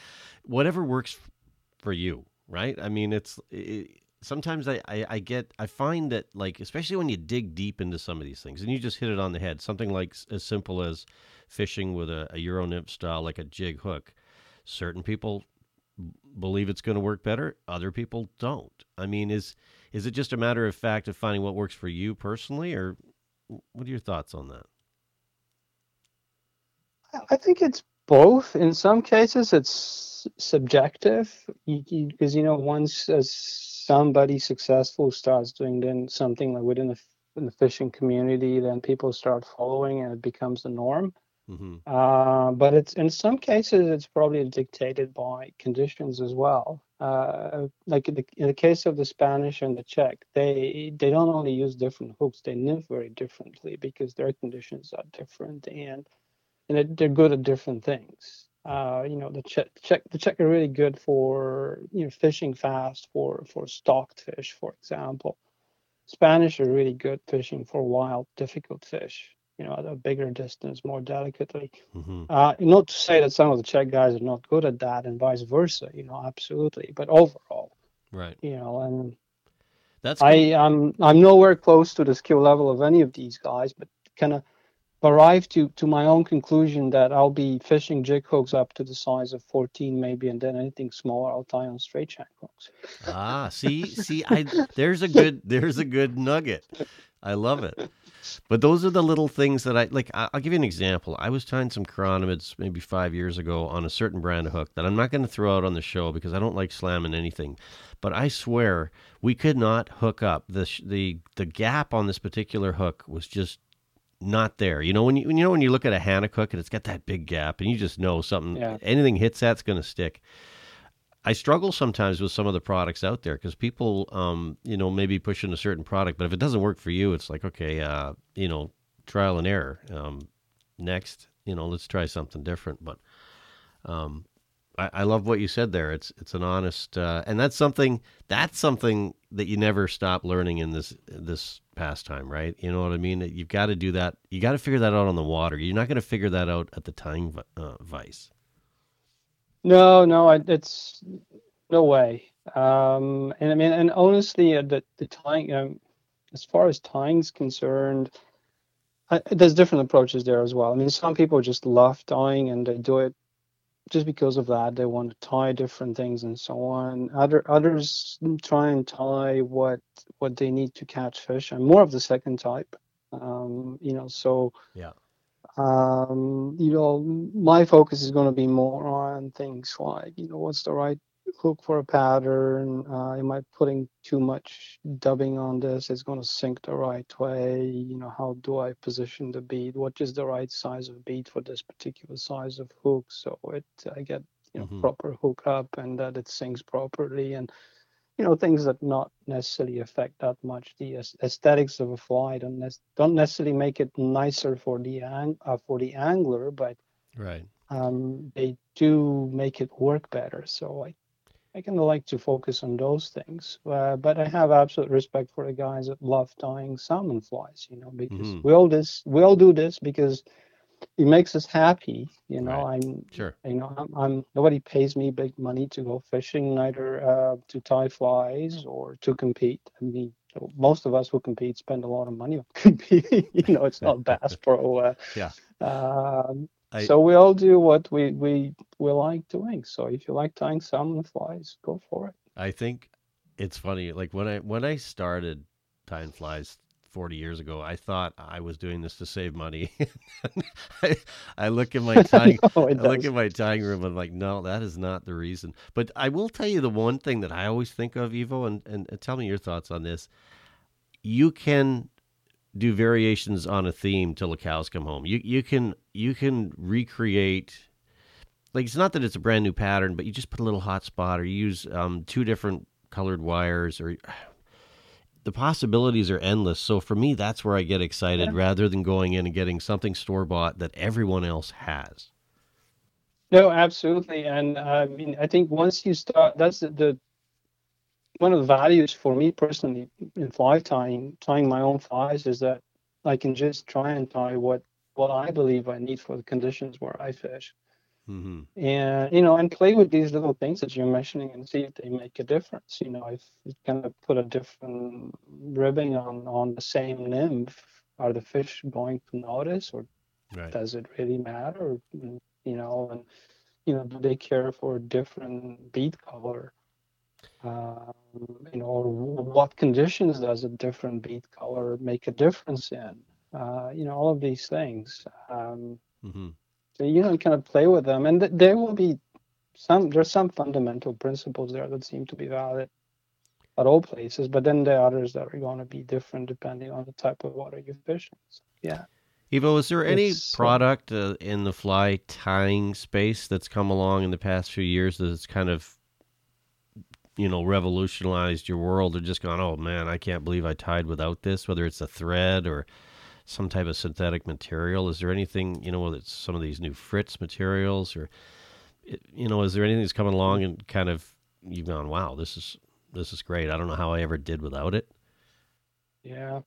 whatever works for you, right? I mean, it's it, sometimes I, I I get I find that like especially when you dig deep into some of these things, and you just hit it on the head. Something like as simple as fishing with a, a Euro nymph style, like a jig hook. Certain people believe it's going to work better other people don't i mean is is it just a matter of fact of finding what works for you personally or what are your thoughts on that I think it's both. In some cases, it's subjective because you, know once uh, somebody successful starts doing then something like within the, in the fishing community, then people start following and it becomes the norm. hmm Uh, but it's in some cases it's probably dictated by conditions as well. uh, like in the, in the case of the Spanish and the Czech, they they don't only use different hooks, they nymph very differently because their conditions are different and and they're good at different things. Uh, you know, the Czech, Czech the Czech are really good for you know fishing fast for for stocked fish, for example. Spanish are really good fishing for wild, difficult fish you know, at a bigger distance more delicately. Mm-hmm. Uh, not to say that some of the Czech guys are not good at that and vice versa, you know, absolutely. But overall, right, you know, and that's I am I'm, I'm nowhere close to the skill level of any of these guys, but kind of arrived to to my own conclusion that I'll be fishing jig hooks up to the size of 14 maybe, and then anything smaller I'll tie on straight shank hooks. ah, see, see, I there's a good there's a good nugget. I love it. But those are the little things that I like. I'll give you an example. I was tying some chironomids maybe five years ago on a certain brand of hook that I'm not going to throw out on the show because I don't like slamming anything. But I swear we could not hook up the the the gap on this particular hook was just not there. You know when you you know when you look at a Hanak hook and it's got that big gap and you just know something yeah. anything hits that's going to stick. I struggle sometimes with some of the products out there because people, um, you know, maybe pushing a certain product, but if it doesn't work for you, it's like, okay, uh, you know, trial and error. Um, next, you know, let's try something different. But um, I, I, love what you said there. It's it's an honest, uh, and that's something that's something that you never stop learning in this this pastime, right? You know what I mean? You've got to do that. You got to figure that out on the water. You're not going to figure that out at the tying uh, vice. No, no, it's no way. Um, and I mean, and honestly, uh, the the tying, um, as far as tying's concerned, I, there's different approaches there as well. I mean, some people just love tying and they do it just because of that. They want to tie different things and so on. Other others try and tie what what they need to catch fish. I'm more of the second type. Um, you know, so yeah um, you know, my focus is going to be more on things like, you know, what's the right hook for a pattern? Uh, am I putting too much dubbing on this? It's going to sink the right way. You know, how do I position the bead? What is the right size of bead for this particular size of hook? So it, I get, you know, mm-hmm. proper hook up and that it sinks properly. And you know things that not necessarily affect that much the aesthetics of a fly don't, ne- don't necessarily make it nicer for the ang- uh, for the angler but right um, they do make it work better so i i kind of like to focus on those things uh, but i have absolute respect for the guys that love tying salmon flies you know because mm-hmm. we all this we all do this because it makes us happy. You know, right. I'm sure. You know, I'm, I'm, nobody pays me big money to go fishing, neither uh, to tie flies or to compete. I mean, most of us who compete spend a lot of money on competing. you know, it's not Bass Pro. Uh, yeah. Um, I, so we all do what we we we like doing. So if you like tying salmon flies, go for it. I think it's funny. Like when I when I started tying flies 40 years ago, I thought I was doing this to save money. I, I, look at my tying, no, I look at my tying room, and I'm like, no, that is not the reason. But I will tell you the one thing that I always think of, and, and, and tell me your thoughts on this. You can do variations on a theme till the cows come home. You you can you can recreate like it's not that it's a brand new pattern, but you just put a little hot spot or you use um, two different colored wires or the possibilities are endless. So for me, that's where I get excited yeah. rather than going in and getting something store bought that everyone else has. No, absolutely. And uh, I mean, I think once you start, that's the, the one of the values for me personally in fly tying, tying my own flies is that I can just try and tie what what I believe I need for the conditions where I fish. Mm-hmm. And you know, and play with these little things that you're mentioning and see if they make a difference. You know, if you kind of put a different ribbing on on the same nymph, are the fish going to notice, or right. does it really matter? You know, and you know, do they care for a different bead color? Um, you know, what conditions does a different bead color make a difference in? Uh, you know, all of these things. Um, mm-hmm. So you know, kind of play with them, and th- there will be some. There's some fundamental principles there that seem to be valid at all places, but then there are others that are going to be different depending on the type of water you fish. So, yeah. Ivo, is there any it's, uh, product uh, in the fly tying space that's come along in the past few years that's kind of you know, revolutionized your world or just gone, oh man, I can't believe I tied without this, whether it's a thread or some type of synthetic material? Is there anything, you know, whether it's some of these new Fritz materials or, you know, is there anything that's coming along and kind of you've gone, wow, this is this is great. I don't know how I ever did without it. Yeah.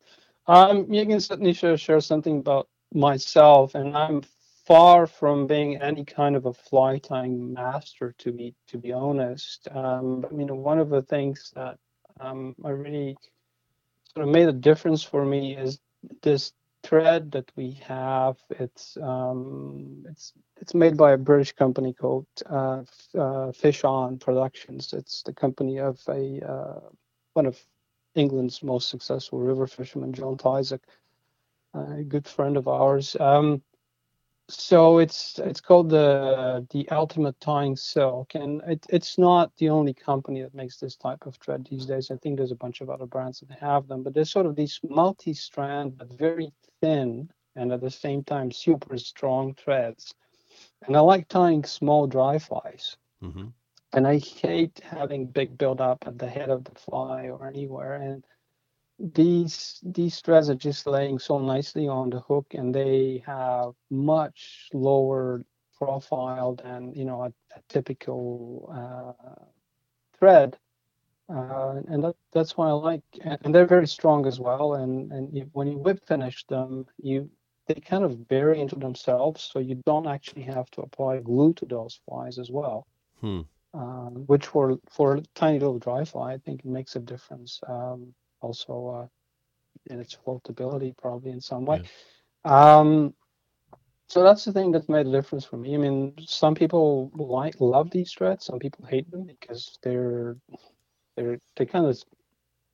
Um, you can certainly share, share something about myself, and I'm far from being any kind of a fly tying master, to be to be honest. Um, I mean, one of the things that um, I really sort of made a difference for me is this thread that we have. It's um, it's it's made by a British company called uh, uh, Fish On Productions. It's the company of a uh, one of England's most successful river fishermen John Tyzack, a good friend of ours. Um, so it's it's called the the Ultimate Tying Silk, and it, it's not the only company that makes this type of thread these days. I think there's a bunch of other brands that have them, but there's sort of these multi-strand but very thin and at the same time super strong threads. And I like tying small dry flies. Mm-hmm. And I hate having big buildup at the head of the fly or anywhere. And these these threads are just laying so nicely on the hook and they have much lower profile than you know a, a typical uh, thread. Uh, and that, that's why I like and they're very strong as well and and you, when you whip finish them you they kind of bury into themselves so you don't actually have to apply glue to those flies as well. Hmm. um, which for for a tiny little dry fly I think makes a difference. Um, also uh, in its floatability probably in some way. Yeah. Um, so that's the thing that's made a difference for me. I mean, some people like love these threads, some people hate them because they're they're they kind of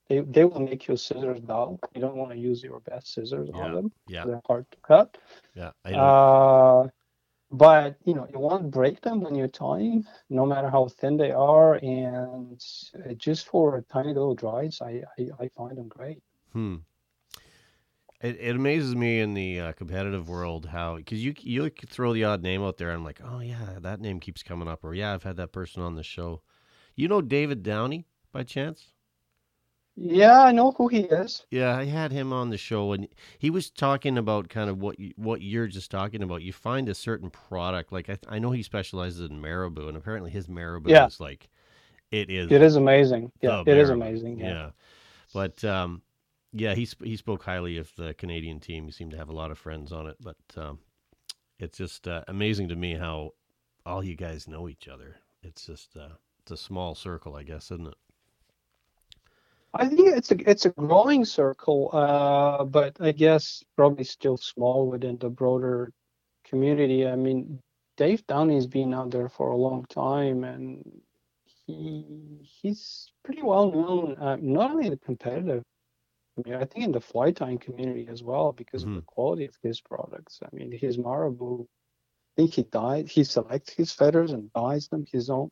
they, they will make your scissors dull. You don't want to use your best scissors yeah. on them. Yeah, they're hard to cut. Yeah, I know. Uh, but you know you won't break them when you're tying no matter how thin they are. And just for tiny little dries i i, I find them great. Hmm. It, it amazes me in the uh, competitive world how because you you throw the odd name out there i'm like oh yeah that name keeps coming up or yeah i've had that person on the show. You know david downey by chance yeah, I know who he is. Yeah, I had him on the show, and he was talking about kind of what you, what you're just talking about. You find a certain product, like I, I know he specializes in marabou, and apparently his marabou yeah. is like it is. It is amazing. Yeah, it is amazing. Yeah. yeah. but um, yeah, he he spoke highly of the Canadian team. He seemed to have a lot of friends on it, but um, it's just uh, amazing to me how all you guys know each other. It's just uh, it's a small circle, I guess, isn't it? I think it's a it's a growing circle, uh, but I guess probably still small within the broader community. I mean, Dave Downey's been out there for a long time, and he he's pretty well known, uh, not only the competitive. I mean, I think in the fly tying community as well because mm-hmm. of the mm-hmm. quality of his products. I mean, his marabou, I think he dyed, he selects his feathers and dyes them his own,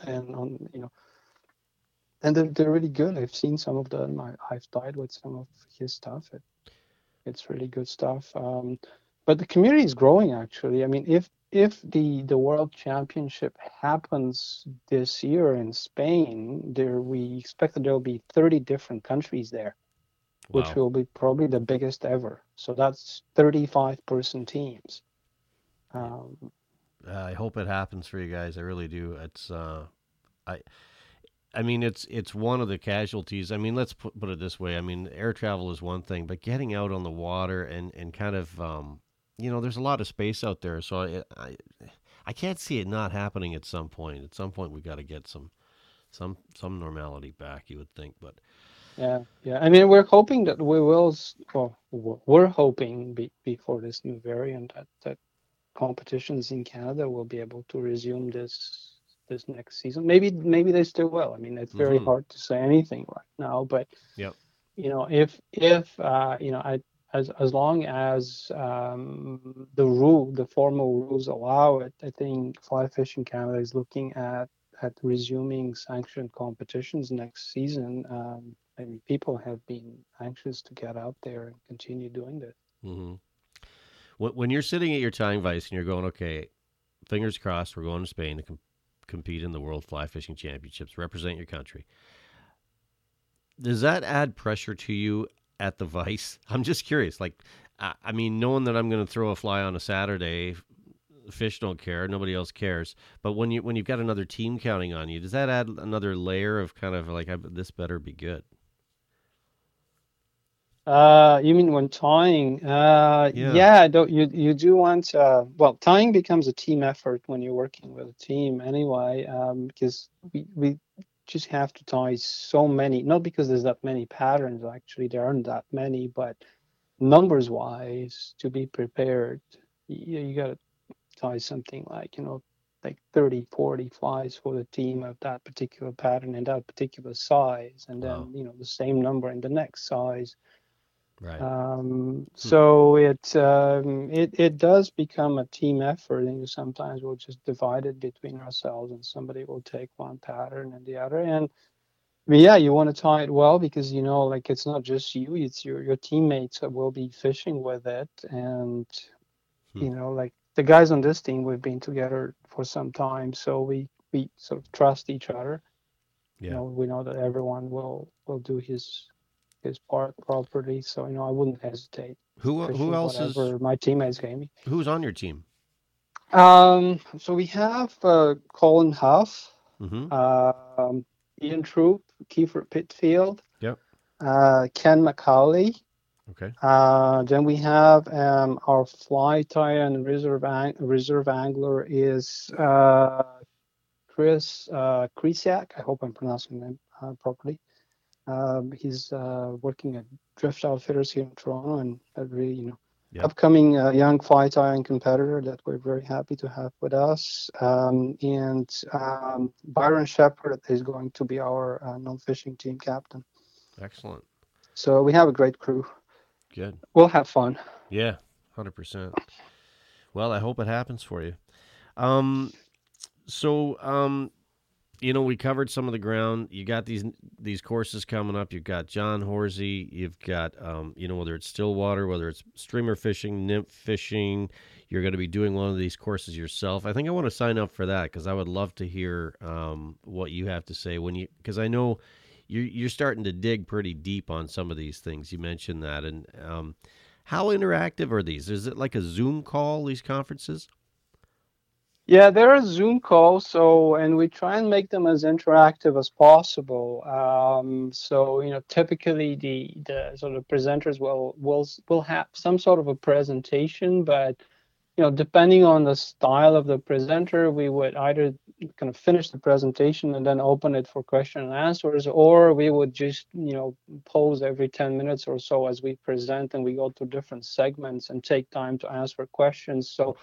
and on you know and they're, they're really good. I've seen some of them. I, I've died with some of his stuff. It, it's really good stuff. Um, but the community is growing actually. I mean, if if the the World Championship happens this year in Spain, there we expect that there will be 30 different countries there, wow. which will be probably the biggest ever. So that's 35 person teams. Um, I hope it happens for you guys. I really do. It's uh, I I mean, it's it's one of the casualties. I mean, let's put, put it this way. I mean, air travel is one thing, but getting out on the water and and kind of, um, you know, there's a lot of space out there. So I, I, I can't see it not happening at some point. At some point, we got to get some, some some normality back. You would think, but yeah, yeah. I mean, we're hoping that we will. Well, we're hoping be, before this new variant that that competitions in Canada will be able to resume this this next season. Maybe maybe they still will. I mean, it's very mm-hmm. hard to say anything right now, but yep. you know, if if uh, you know, I, as as long as um, the rule, the formal rules allow it, I think Fly Fishing Canada is looking at at resuming sanctioned competitions next season. Um, I mean, people have been anxious to get out there and continue doing this. Mm-hmm. When you're sitting at your tying vice and you're going, okay, fingers crossed, we're going to Spain compete in the World Fly Fishing Championships, represent your country. Does that add pressure to you at the Vice? I'm just curious. Like, I, mean, knowing that I'm going to throw a fly on a Saturday, fish don't care, nobody else cares. But when you when you've got another team counting on you, does that add another layer of kind of like this better be good? Uh, you mean when tying? Uh, Yeah. yeah, you you do want uh, well, tying becomes a team effort when you're working with a team anyway, um, because we we just have to tie so many, not because there's that many patterns, actually there aren't that many, but numbers wise, to be prepared, you, you got to tie something like you know like 30 40 flies for the team of that particular pattern and that particular size and then Wow. you know the same number in the next size Right. um, so it, um, it it does become a team effort, and sometimes we'll just divide it between ourselves, and somebody will take one pattern and the other. And mean, yeah, you want to tie it well because you know, like it's not just you; it's your your teammates that will be fishing with it, and Hmm. you know, like the guys on this team, we've been together for some time, so we we sort of trust each other. yeah. You know, we know that everyone will will do his his park property, so you know, I wouldn't hesitate who who else is my teammates gave me. who's on your team? Um, so we have uh, Colin Huff, Mm-hmm. um, Ian Troop, Kiefer Pitfield, Yep. uh, Ken McCauley. Okay. Uh, then we have um, our fly tie and reserve ang- reserve angler is uh, Chris uh, Krisiak. I hope I'm pronouncing him uh, properly. Um, he's uh, working at Drift Outfitters here in Toronto, and a really, you know, Yep. upcoming uh, young fly tying competitor that we're very happy to have with us. Um, and um, Byron Shepard is going to be our uh, non-fishing team captain. Excellent. So we have a great crew. Good. We'll have fun. Yeah, hundred percent. Well, I hope it happens for you. Um, so um, you know, we covered some of the ground. You got these these courses coming up. You've got John Horsey. You've got um, you know, whether it's Stillwater, whether it's streamer fishing, nymph fishing. You're going to be doing one of these courses yourself. I think I want to sign up for that because I would love to hear um, what you have to say when you because I know you're you're starting to dig pretty deep on some of these things. You mentioned that, and um, how interactive are these? Is it like a Zoom call? These conferences? Yeah, there are Zoom calls, so and we try and make them as interactive as possible. Um, so you know, typically the the sort of presenters will will will have some sort of a presentation, but you know, depending on the style of the presenter, we would either kind of finish the presentation and then open it for question and answers, or we would just you know pause every 10 minutes or so as we present and we go to different segments and take time to answer questions. So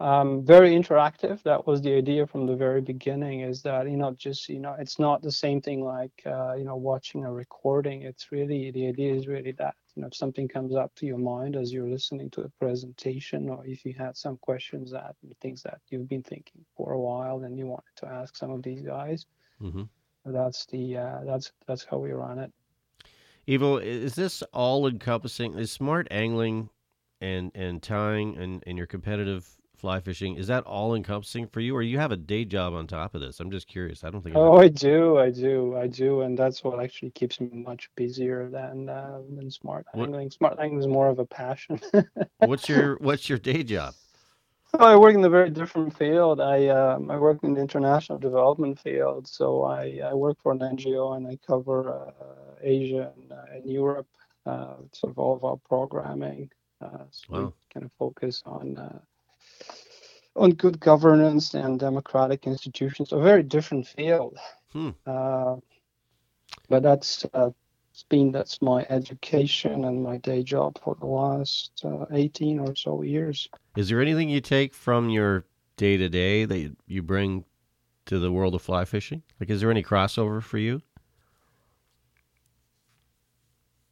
um, very interactive. That was the idea from the very beginning. Is that you know just you know it's not the same thing like uh, you know watching a recording. It's really the idea is really that you know if something comes up to your mind as you're listening to a presentation, or if you had some questions that things that you've been thinking for a while and you wanted to ask some of these guys. Mm-hmm. That's the uh, that's that's how we run it. Ivo, is this all encompassing? Is smart angling and and tying and, and your competitive fly fishing is that all encompassing for you, or you have a day job on top of this? I'm just curious. I don't think. Oh, I do, I do, I do, and that's what actually keeps me much busier than uh, than smart What- angling. Smart angling is more of a passion. what's your what's your day job? I work in a very different field. I um, I work in the international development field. So I, I work for an NGO and I cover uh, Asia and, uh, and Europe. Uh, sort of all of our programming. Uh, so we kind of focus on uh, on good governance and democratic institutions. A very different field. Hmm. Uh, but that's uh, been that's my education and my day job for the last uh, 18 or so years. Is there anything you take from your day to day that you bring to the world of fly fishing? Like, is there any crossover for you?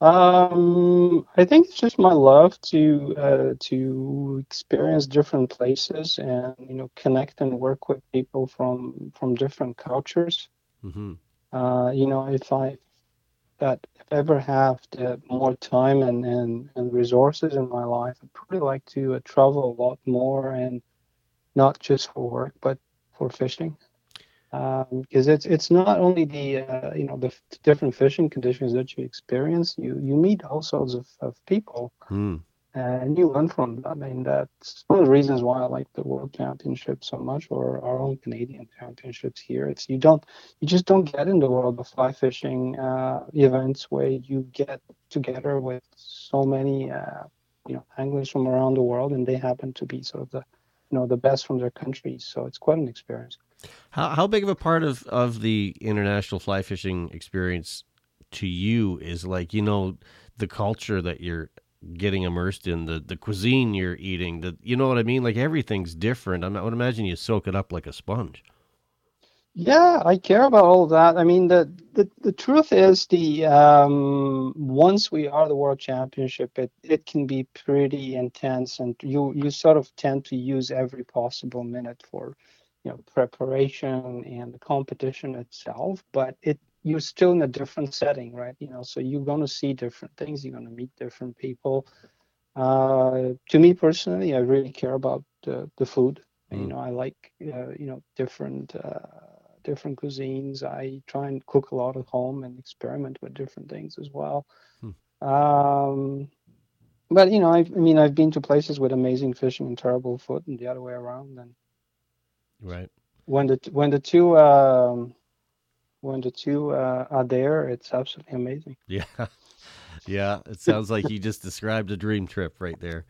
Um, I think it's just my love to uh, to experience different places and you know connect and work with people from from different cultures. Mm-hmm. Uh, you know, if I that if I ever have the more time and, and, and resources in my life, I'd probably like to uh, travel a lot more and not just for work but for fishing. Because um, it's it's not only the uh, you know the f- different fishing conditions that you experience. You you meet all sorts of, of people, mm. and you learn from them. I mean, that's one of the reasons why I like the World Championship so much, or our own Canadian Championships here. It's you don't you just don't get in the world of fly fishing uh, events where you get together with so many uh, you know anglers from around the world, and they happen to be sort of the you know the best from their countries. So it's quite an experience. How how big of a part of of the international fly fishing experience to you is like you know the culture that you're getting immersed in the the cuisine you're eating the you know what I mean like everything's different I would imagine you soak it up like a sponge. Yeah, I care about all that. I mean, the the, the truth is, the um, once we are the world championship, it, it can be pretty intense, and you you sort of tend to use every possible minute for you know preparation and the competition itself but it you're still in a different setting right? You know so you're going to see different things you're going to meet different people. Uh, to me personally i really care about the, the food. Mm. you know i like uh, you know different uh, different cuisines. I try and cook a lot at home and experiment with different things as well. Hmm. um, but you know I've, i mean i've been to places with amazing fishing and terrible food and the other way around and Right. When the when the two um, when the two uh, are there, it's absolutely amazing. Yeah. Yeah, it sounds like you just described a dream trip right there.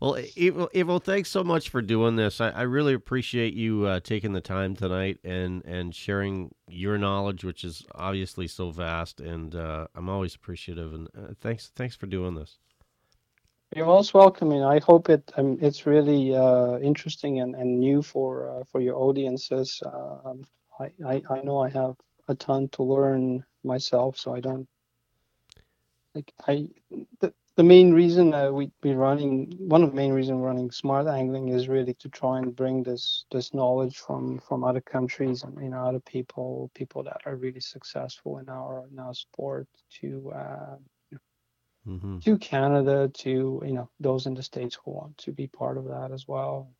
Well, Ivo thanks so much for doing this. I, I really appreciate you uh, taking the time tonight and, and sharing your knowledge, which is obviously so vast. And uh, I'm always appreciative. And uh, thanks, thanks for doing this. You're most welcome, and I hope it um, it's really uh, interesting and, and new for uh, for your audiences. Um, I, I, I know I have a ton to learn myself, so I don't like I the, the main reason uh, we be running one of the main reasons running smart angling is really to try and bring this this knowledge from from other countries and you know other people people that are really successful in our in our sport to uh, mm-hmm. to Canada, to you know those in the states who want to be part of that as well.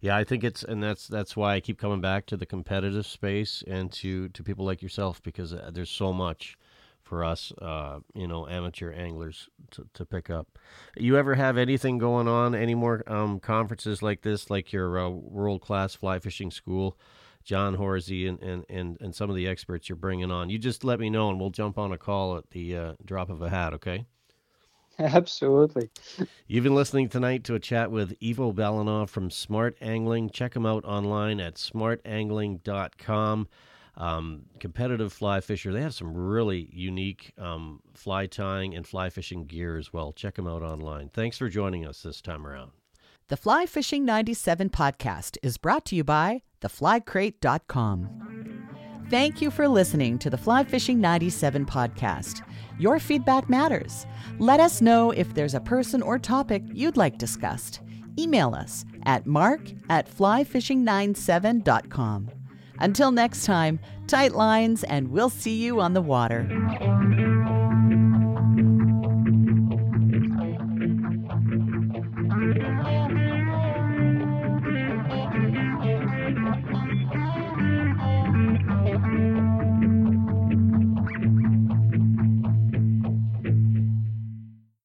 Yeah, I think it's and that's that's why I keep coming back to the competitive space and to to people like yourself because uh, there's so much for us, uh, you know, amateur anglers to, to pick up. You ever have anything going on? Any more um, conferences like this, like your uh, world class fly fishing school? John Horsey and, and, and, and some of the experts you're bringing on. You just let me know and we'll jump on a call at the uh, drop of a hat, okay? Absolutely. You've been listening tonight to a chat with Ivo Balanov from Smart Angling. Check him out online at smartangling.com. Um, competitive fly fisher. They have some really unique um, fly tying and fly fishing gear as well. Check them out online. Thanks for joining us this time around. The Fly Fishing 97 podcast is brought to you by theflycrate.com. Thank you for listening to the Fly Fishing 97 podcast. Your feedback matters. Let us know if there's a person or topic you'd like discussed. Email us at mark at flyfishing97.com. Until next time, tight lines, and we'll see you on the water.